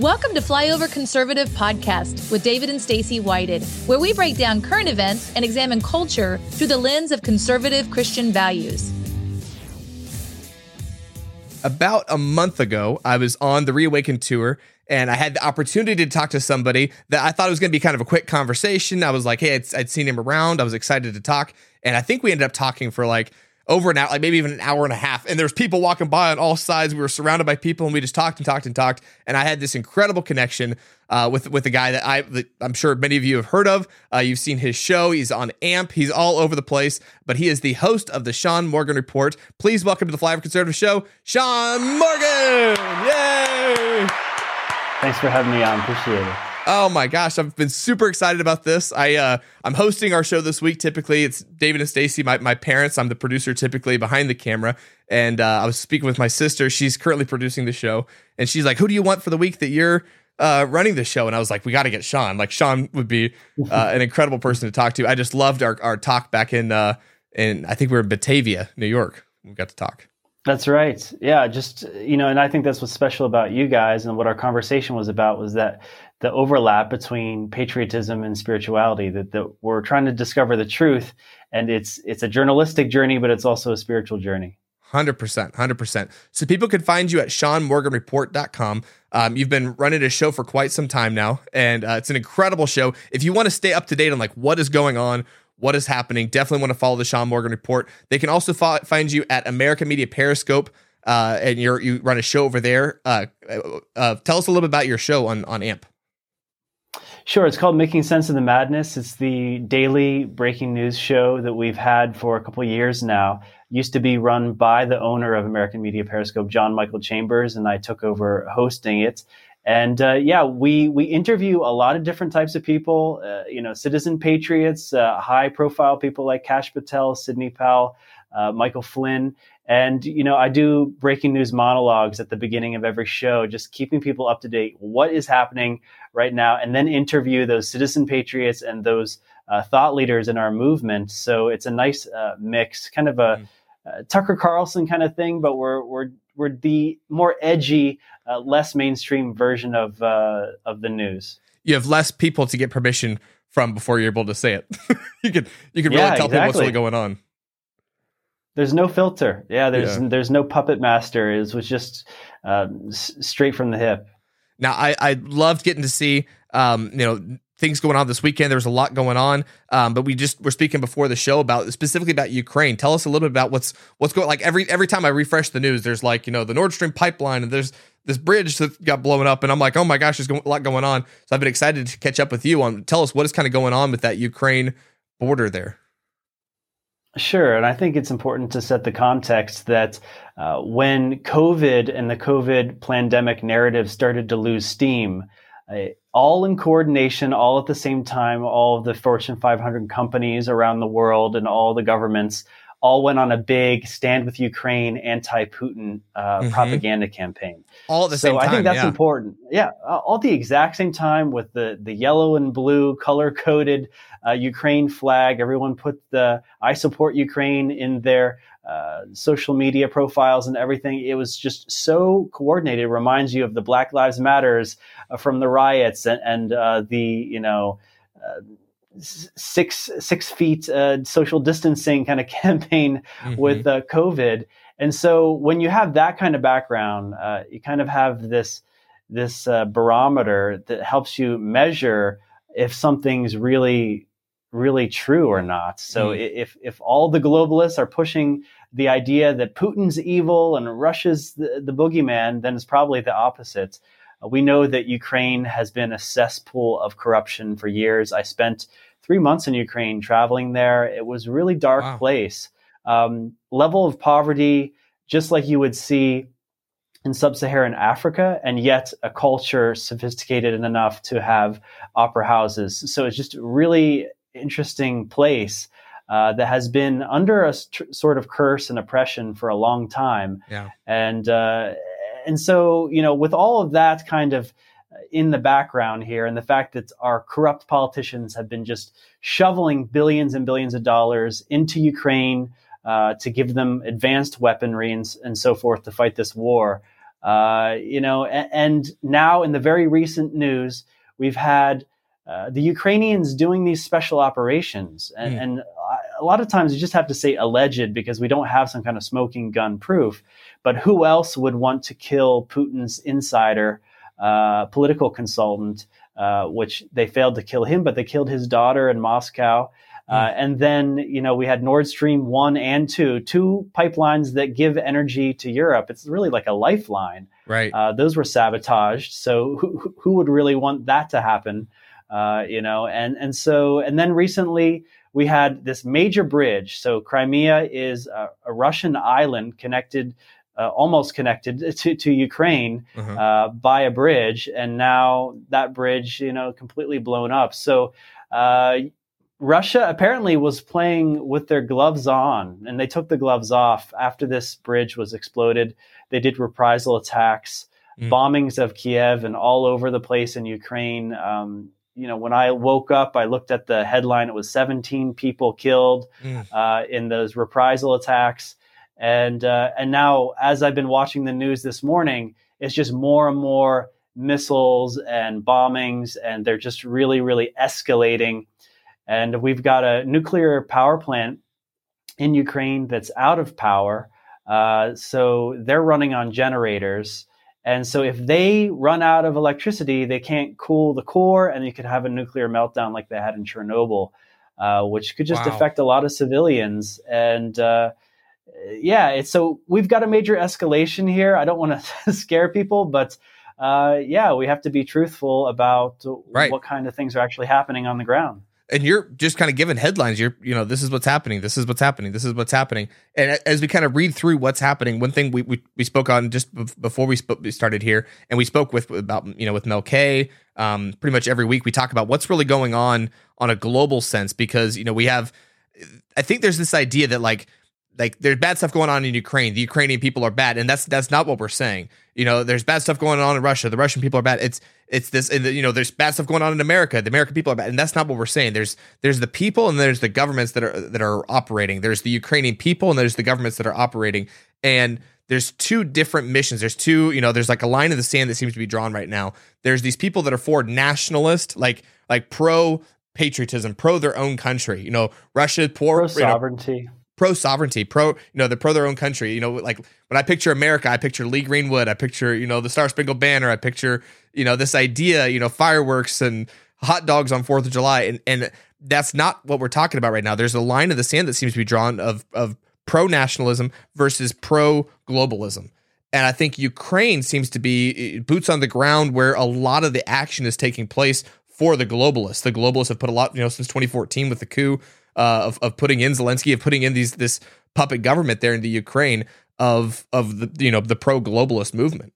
Welcome to Flyover Conservative Podcast with David and Stacy Whited, where we break down current events and examine culture through the lens of conservative Christian values. About a month ago, I was on the Reawaken tour and I had the opportunity to talk to somebody that I thought it was going to be kind of a quick conversation. I was like, hey, I'd, I'd seen him around. I was excited to talk. And I think we ended up talking for like over an hour, like maybe even an hour and a half. And there's people walking by on all sides. We were surrounded by people, and we just talked and talked and talked. And I had this incredible connection uh, with with a guy that I that I'm sure many of you have heard of. Uh, you've seen his show. He's on AMP. He's all over the place. But he is the host of the Sean Morgan Report. Please welcome to the Flyover Conservative Show, Sean Morgan. Yay! Thanks for having me on. Appreciate it. Oh my gosh, I've been super excited about this. I uh, I'm hosting our show this week. Typically, it's David and Stacy, my, my parents. I'm the producer typically behind the camera. And uh, I was speaking with my sister. She's currently producing the show, and she's like, "Who do you want for the week that you're uh, running the show?" And I was like, "We got to get Sean. Like Sean would be uh, an incredible person to talk to." I just loved our our talk back in uh, in I think we were in Batavia, New York. We got to talk. That's right. Yeah, just you know, and I think that's what's special about you guys and what our conversation was about was that the overlap between patriotism and spirituality that, that we're trying to discover the truth and it's it's a journalistic journey but it's also a spiritual journey. 100% 100% so people can find you at seanmorganreport.com um, you've been running a show for quite some time now and uh, it's an incredible show. If you want to stay up to date on like what is going on what is happening definitely want to follow the sean morgan report. They can also fo- find you at american media periscope uh, and you you run a show over there. Uh, uh, tell us a little bit about your show on on amp Sure. It's called Making Sense of the Madness. It's the daily breaking news show that we've had for a couple years now. Used to be run by the owner of American Media Periscope, John Michael Chambers, and I took over hosting it. And uh, yeah, we we interview a lot of different types of people. Uh, you know, citizen patriots, uh, high profile people like Kash Patel, Sidney Powell, uh, Michael Flynn, and, you know, I do breaking news monologues at the beginning of every show, just keeping people up to date. What is happening right now? And then interview those citizen patriots and those uh, thought leaders in our movement. So it's a nice uh, mix, kind of a mm. uh, Tucker Carlson kind of thing, but we're, we're, we're the more edgy, uh, less mainstream version of, uh, of the news. You have less people to get permission from before you're able to say it. you could, you could really yeah, tell exactly. people what's really going on. There's no filter. Yeah, there's yeah. there's no puppet master. It was just um, s- straight from the hip. Now, I I loved getting to see um, you know things going on this weekend. There was a lot going on, um, but we just were speaking before the show about specifically about Ukraine. Tell us a little bit about what's what's going. Like every every time I refresh the news, there's like you know the Nord Stream pipeline and there's this bridge that got blown up, and I'm like, oh my gosh, there's a lot going on. So I've been excited to catch up with you on. Tell us what is kind of going on with that Ukraine border there. Sure. And I think it's important to set the context that uh, when COVID and the COVID pandemic narrative started to lose steam, uh, all in coordination, all at the same time, all of the Fortune 500 companies around the world and all the governments all went on a big stand with Ukraine anti-Putin uh, mm-hmm. propaganda campaign. All at the so same time. So I think that's yeah. important. Yeah, all the exact same time with the the yellow and blue color coded uh, Ukraine flag. Everyone put the "I support Ukraine" in their uh, social media profiles and everything. It was just so coordinated. It reminds you of the Black Lives Matters uh, from the riots and, and uh, the you know uh, six six feet uh, social distancing kind of campaign mm-hmm. with uh, COVID. And so when you have that kind of background, uh, you kind of have this this uh, barometer that helps you measure if something's really really true or not. So mm. if if all the globalists are pushing the idea that Putin's evil and Russia's the, the boogeyman, then it's probably the opposite. Uh, we know that Ukraine has been a cesspool of corruption for years. I spent three months in Ukraine traveling there. It was a really dark wow. place. Um, level of poverty, just like you would see in sub-Saharan Africa, and yet a culture sophisticated enough to have opera houses. So it's just a really interesting place uh, that has been under a st- sort of curse and oppression for a long time. Yeah. And uh, and so, you know, with all of that kind of in the background here, and the fact that our corrupt politicians have been just shoveling billions and billions of dollars into Ukraine uh, to give them advanced weaponry and, and so forth to fight this war. Uh, you know, and, and, now in the very recent news, we've had uh, the Ukrainians doing these special operations, and, mm. and, a lot of times you just have to say alleged because we don't have some kind of smoking gun proof. But who else would want to kill Putin's insider, uh, political consultant, uh, which they failed to kill him, but they killed his daughter in Moscow. Uh, hmm. and then, you know, we had Nord Stream 1 and 2, two pipelines that give energy to Europe. It's really like a lifeline. Right. Uh, those were sabotaged. So who, who would really want that to happen? Uh, you know, and, and so, and then recently we had this major bridge. So Crimea is a, a Russian island connected, uh, almost connected to, to Ukraine uh-huh. uh, by a bridge. And now that bridge, you know, completely blown up. So, uh, Russia apparently was playing with their gloves on, and they took the gloves off after this bridge was exploded. They did reprisal attacks, mm. bombings of Kiev, and all over the place in Ukraine. Um, you know, when I woke up, I looked at the headline. It was 17 people killed mm. uh, in those reprisal attacks, and uh, and now as I've been watching the news this morning, it's just more and more missiles and bombings, and they're just really, really escalating. And we've got a nuclear power plant in Ukraine that's out of power. Uh, so they're running on generators. And so if they run out of electricity, they can't cool the core and you could have a nuclear meltdown like they had in Chernobyl, uh, which could just wow. affect a lot of civilians. And uh, yeah, it's, so we've got a major escalation here. I don't want to scare people, but uh, yeah, we have to be truthful about right. what kind of things are actually happening on the ground and you're just kind of giving headlines. You're you know this is what's happening this is what's happening this is what's happening. And as we kind of read through what's happening one thing we we, we spoke on just before we, spoke, we started here and we spoke with about you know with mel k um, pretty much every week we talk about what's really going on on a global sense because you know we have i think there's this idea that like like there's bad stuff going on in Ukraine. The Ukrainian people are bad, and that's that's not what we're saying. You know, there's bad stuff going on in Russia. The Russian people are bad. It's it's this, and the, you know, there's bad stuff going on in America. The American people are bad, and that's not what we're saying. There's there's the people, and there's the governments that are that are operating. There's the Ukrainian people, and there's the governments that are operating. And there's two different missions. There's two, you know, there's like a line in the sand that seems to be drawn right now. There's these people that are for nationalist, like like pro patriotism, pro their own country. You know, Russia, poor pro sovereignty. You know, pro sovereignty, pro you know they're pro their own country. You know, like when I picture America, I picture Lee Greenwood, I picture you know the Star Spangled Banner, I picture you know this idea, you know fireworks and hot dogs on Fourth of July, and and that's not what we're talking about right now. There's a line in the sand that seems to be drawn of of pro nationalism versus pro globalism. And I think Ukraine seems to be eh, boots on the ground where a lot of the action is taking place for the globalists. The globalists have put a lot, you know, since 2014 with the coup uh, of of putting in Zelensky, of putting in these this puppet government there in the Ukraine of of the you know the pro globalist movement.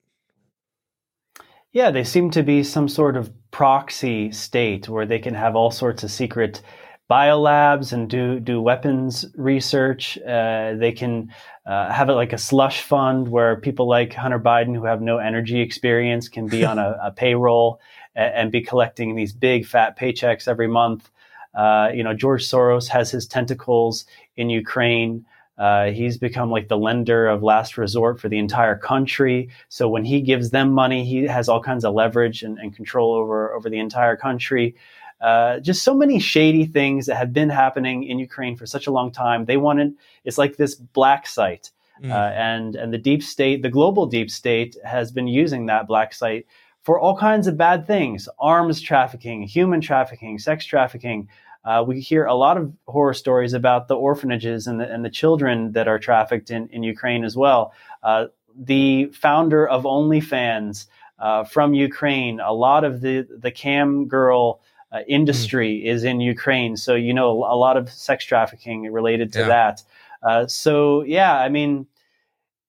Yeah, they seem to be some sort of proxy state where they can have all sorts of secret biolabs and do do weapons research. Uh, they can uh, have it like a slush fund where people like Hunter Biden who have no energy experience can be on a, a payroll and, and, be collecting these big fat paychecks every month. Uh, you know, George Soros has his tentacles in Ukraine. Uh, he's become like the lender of last resort for the entire country. So when he gives them money, he has all kinds of leverage and, and control over over the entire country. Uh, just so many shady things that have been happening in Ukraine for such a long time. They wanted it's like this black site, mm. uh, and and the deep state, the global deep state, has been using that black site for all kinds of bad things: arms trafficking, human trafficking, sex trafficking, uh, we hear a lot of horror stories about the orphanages and the, and the children that are trafficked in, in Ukraine as well. Uh, the founder of OnlyFans uh, from Ukraine, a lot of the, the cam girl uh, industry mm. is in Ukraine. So, you know, a lot of sex trafficking related to yeah. that. Uh, so, yeah, I mean,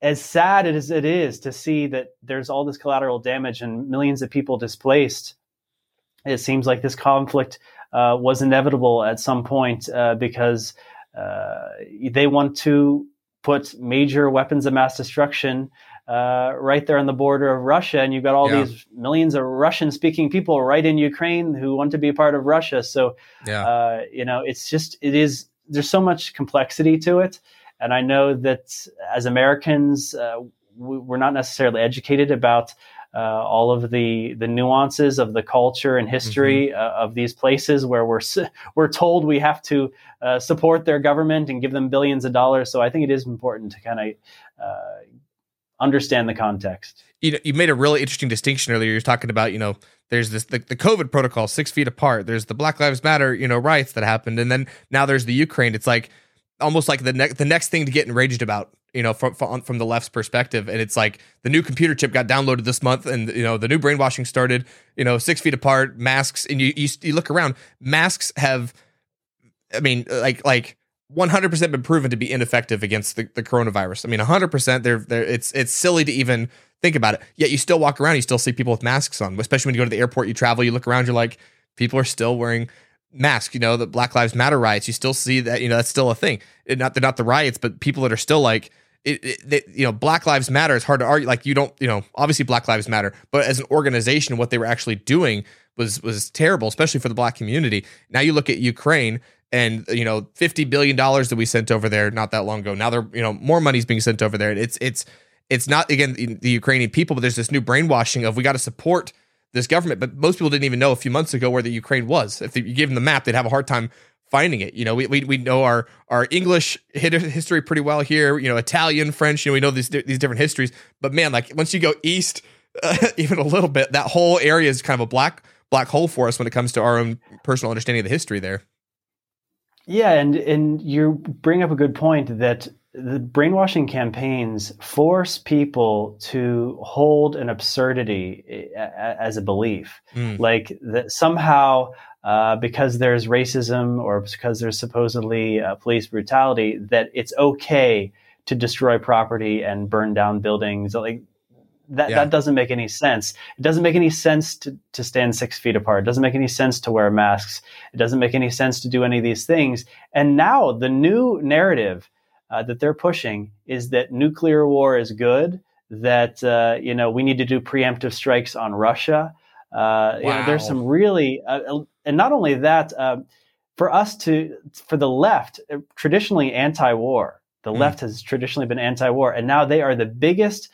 as sad as it is to see that there's all this collateral damage and millions of people displaced, it seems like this conflict uh, was inevitable at some point uh, because uh, they want to put major weapons of mass destruction uh, right there on the border of Russia, and you've got all yeah. these millions of Russian-speaking people right in Ukraine who want to be a part of Russia. So, yeah. Uh, you know, it's just it is. There's so much complexity to it, and I know that as Americans, we're not necessarily educated about uh, all of the the nuances of the culture and history mm-hmm. uh, of these places where we're we're told we have to uh, support their government and give them billions of dollars. So I think it is important to kind of uh, understand the context. You know, you made a really interesting distinction earlier. You're talking about you know there's this the, the COVID protocol six feet apart. There's the Black Lives Matter you know riots that happened, and then now there's the Ukraine. It's like almost like the next the next thing to get enraged about you know from, from from the left's perspective. And it's like the new computer chip got downloaded this month and you know the new brainwashing started you know six feet apart masks and you you, you look around masks have i mean like like 100% been proven to be ineffective against the, the coronavirus. I mean 100% they're, they're it's it's silly to even think about it. Yet you still walk around you still see people with masks on especially when you go to the airport you travel you look around you're like people are still wearing masks. you know the black lives matter riots. You still see that you know that's still a thing. It, not they're not the riots but people that are still like it, it, it, you know black lives matter it's hard to argue like you don't you know obviously black lives matter but as an organization what they were actually doing was was terrible especially for the black community now you look at ukraine and you know 50 billion dollars that we sent over there not that long ago now they're you know more money's being sent over there it's it's it's not again the ukrainian people but there's this new brainwashing of we got to support this government. But most people didn't even know a few months ago where the Ukraine was. If you give them the map, they'd have a hard time finding it. You know, we we, we know our our English history pretty well here. You know, Italian, French. You know, we know these these different histories. But man, like once you go east, uh, even a little bit, that whole area is kind of a black black hole for us when it comes to our own personal understanding of the history there. Yeah, and and you bring up a good point that the brainwashing campaigns force people to hold an absurdity eh, as a belief, mm. like that somehow uh, because there's racism or because there's supposedly uh, police brutality, that it's okay to destroy property and burn down buildings. Like that, yeah. that doesn't make any sense. It doesn't make any sense to, to stand six feet apart. It doesn't make any sense to wear masks. It doesn't make any sense to do any of these things. And now the new narrative uh, that they're pushing is that nuclear war is good. That uh, you know we need to do preemptive strikes on Russia. Uh, wow. you know, there's some really, uh, uh, and not only that, um, for us to for the left, uh, traditionally anti-war. The mm. left has traditionally been anti-war, and now they are the biggest,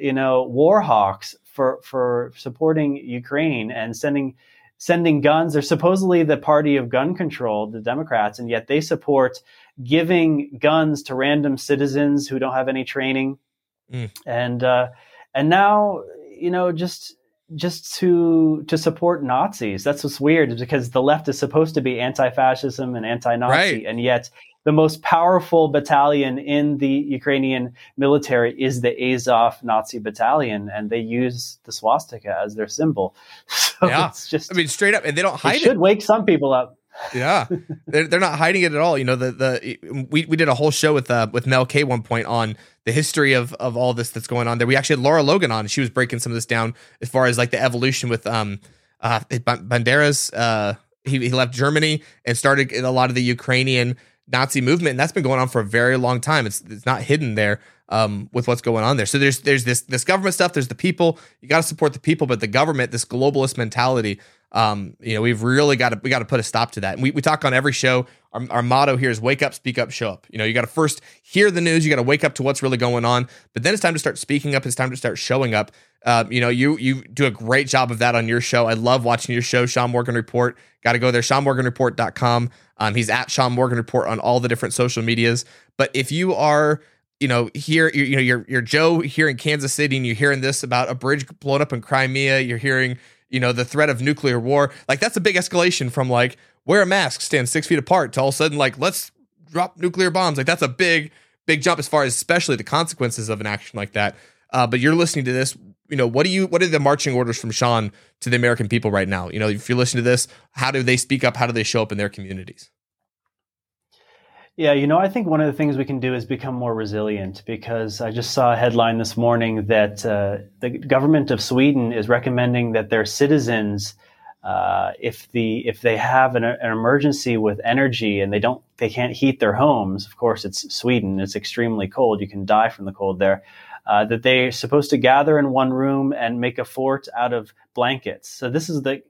you know, war hawks for for supporting Ukraine and sending sending guns. They're supposedly the party of gun control, the Democrats, and yet they support giving guns to random citizens who don't have any training, mm. and uh, and now you know just just to to support Nazis. That's what's weird because the left is supposed to be anti-fascism and anti-Nazi, right. and yet the most powerful battalion in the Ukrainian military is the Azov Nazi battalion, and they use the swastika as their symbol. So yeah. it's just I mean straight up, and they don't hide it. Should wake some people up yeah, they're they're not hiding it at all. You know, the the we, we did a whole show with uh with Mel K one point on the history of of all this that's going on there. We actually had Lara Logan on. She was breaking some of this down as far as like the evolution with um uh Banderas. Uh, he he left Germany and started a lot of the Ukrainian Nazi movement, and that's been going on for a very long time. It's it's not hidden there um, with what's going on there. So there's there's this this government stuff. There's the people. You got to support the people, but the government, this globalist mentality. Um, you know, we've really got to we got to put a stop to that. And we, we talk on every show. Our, our motto here is wake up, speak up, show up. You know, you got to first hear the news. You got to wake up to what's really going on. But then it's time to start speaking up. It's time to start showing up. Um, you know, you you do a great job of that on your show. I love watching your show, Sean Morgan Report. Got to go there, SeanMorganReport.com. Um, he's at Sean Morgan Report on all the different social medias. But if you are you know, here you know you're you're Joe here in Kansas City, and you're hearing this about a bridge blown up in Crimea. You're hearing you know the threat of nuclear war. Like that's a big escalation from like wear a mask, stand six feet apart to all of a sudden like let's drop nuclear bombs. Like that's a big big jump as far as especially the consequences of an action like that. Uh, but you're listening to this. You know what do you what are the marching orders from Sean to the American people right now? You know if you're listening to this, how do they speak up? How do they show up in their communities? Yeah, you know, I think one of the things we can do is become more resilient because I just saw a headline this morning that uh, the government of Sweden is recommending that their citizens, uh, if the if they have an, an, emergency with energy and they don't they can't heat their homes, of course it's Sweden, it's extremely cold, you can die from the cold there. Uh, that they're supposed to gather in one room and make a fort out of blankets. So this is the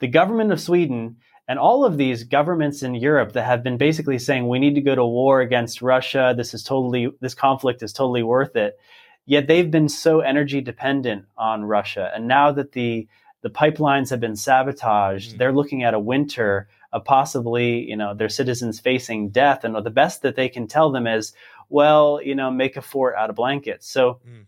the government of Sweden and all of these governments in Europe that have been basically saying we need to go to war against Russia. This is totally this conflict is totally worth it. Yet they've been so energy dependent on Russia. And now that the, the pipelines have been sabotaged, mm-hmm. they're looking at a winter of possibly, you know, their citizens facing death. And the best that they can tell them is, well, you know, make a fort out of blankets. So mm.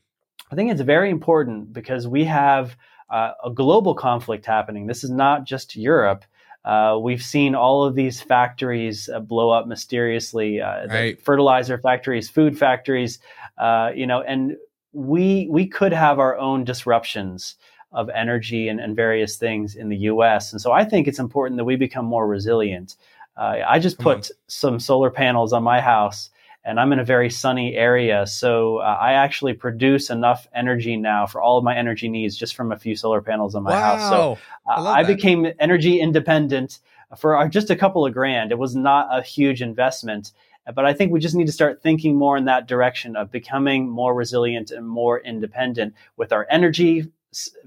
I think it's very important because we have uh, a global conflict happening. This is not just Europe. Uh, we've seen all of these factories uh, blow up mysteriously, uh, right. fertilizer factories, food factories, uh, you know, and we we could have our own disruptions of energy and, and, various things in the U.S. And so I think it's important that we become more resilient. Uh, I just put some solar panels on my house and I'm in a very sunny area. So uh, I actually produce enough energy now for all of my energy needs just from a few solar panels on my wow. house. So uh, I, I became energy independent for uh, just a couple of grand. It was not a huge investment. But I think we just need to start thinking more in that direction of becoming more resilient and more independent with our energy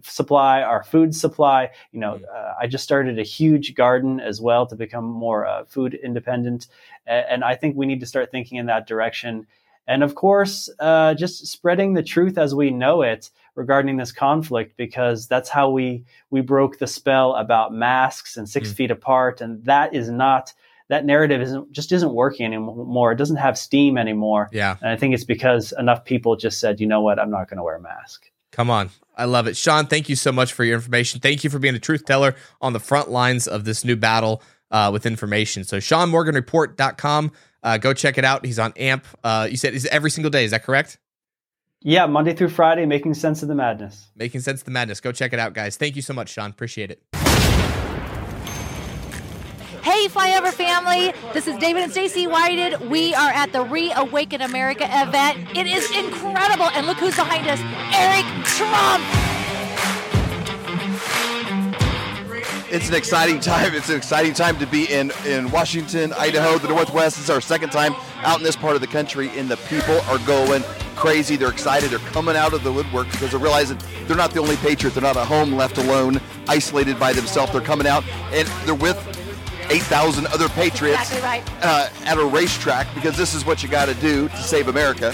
supply, our food supply. You know, mm. uh, I just started a huge garden as well to become more uh, food independent, and I think we need to start thinking in that direction. And of course, uh, just spreading the truth as we know it regarding this conflict, because that's how we we broke the spell about masks and six mm. feet apart, and that is not that narrative isn't just isn't working anymore. It doesn't have steam anymore. Yeah, and I think it's because enough people just said, you know what, I'm not going to wear a mask. Come on. I love it. Sean, thank you so much for your information. Thank you for being a truth teller on the front lines of this new battle uh, with information. So, SeanMorganReport.com. Uh, go check it out. He's on AMP. Uh, you said is every single day. Is that correct? Yeah, Monday through Friday, making sense of the madness. Making sense of the madness. Go check it out, guys. Thank you so much, Sean. Appreciate it. Hey, Flyover family. This is David and Stacy Whited. We are at the Reawaken America event. It is incredible. And look who's behind us Eric Trump. It's an exciting time. It's an exciting time to be in, in Washington, Idaho, the Northwest. It's our second time out in this part of the country, and the people are going crazy. They're excited. They're coming out of the woodwork because they're realizing they're not the only patriot. They're not at home, left alone, isolated by themselves. They're coming out, and they're with 8,000 other patriots exactly right. uh, at a racetrack because this is what you got to do to save America.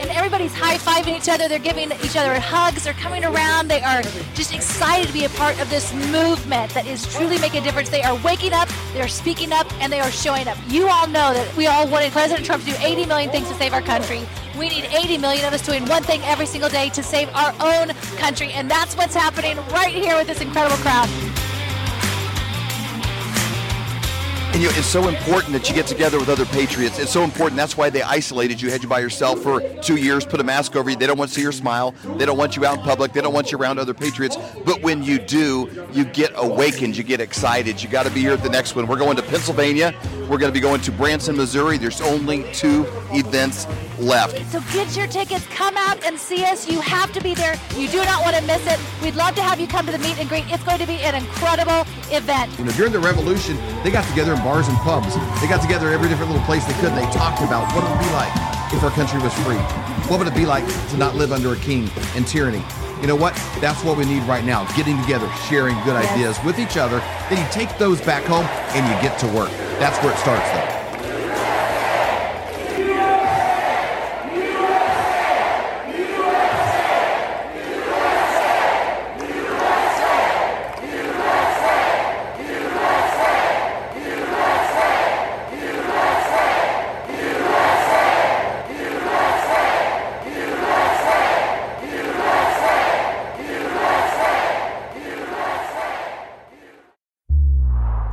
And everybody's high fiving each other. They're giving each other hugs. They're coming around. They are just excited to be a part of this movement that is truly making a difference. They are waking up, they're speaking up, and they are showing up. You all know that we all wanted President Trump to do 80 million things to save our country. We need 80 million of us doing one thing every single day to save our own country. And that's what's happening right here with this incredible crowd. And you know, it's so important that you get together with other patriots. It's so important. That's why they isolated you, had you by yourself for two years, put a mask over you. They don't want to see your smile. They don't want you out in public. They don't want you around other patriots. But when you do, you get awakened. You get excited. You got to be here at the next one. We're going to Pennsylvania. We're going to be going to Branson, Missouri. There's only two events left. So get your tickets. Come out and see us. You have to be there. You do not want to miss it. We'd love to have you come to the meet and greet. It's going to be an incredible event. You know, during the revolution, they got together in bars and pubs. They got together every different little place they could. And they talked about what it would be like if our country was free. What would it be like to not live under a king and tyranny? You know what? That's what we need right now. Getting together, sharing good yes. ideas with each other. Then you take those back home and you get to work. That's where it starts, though.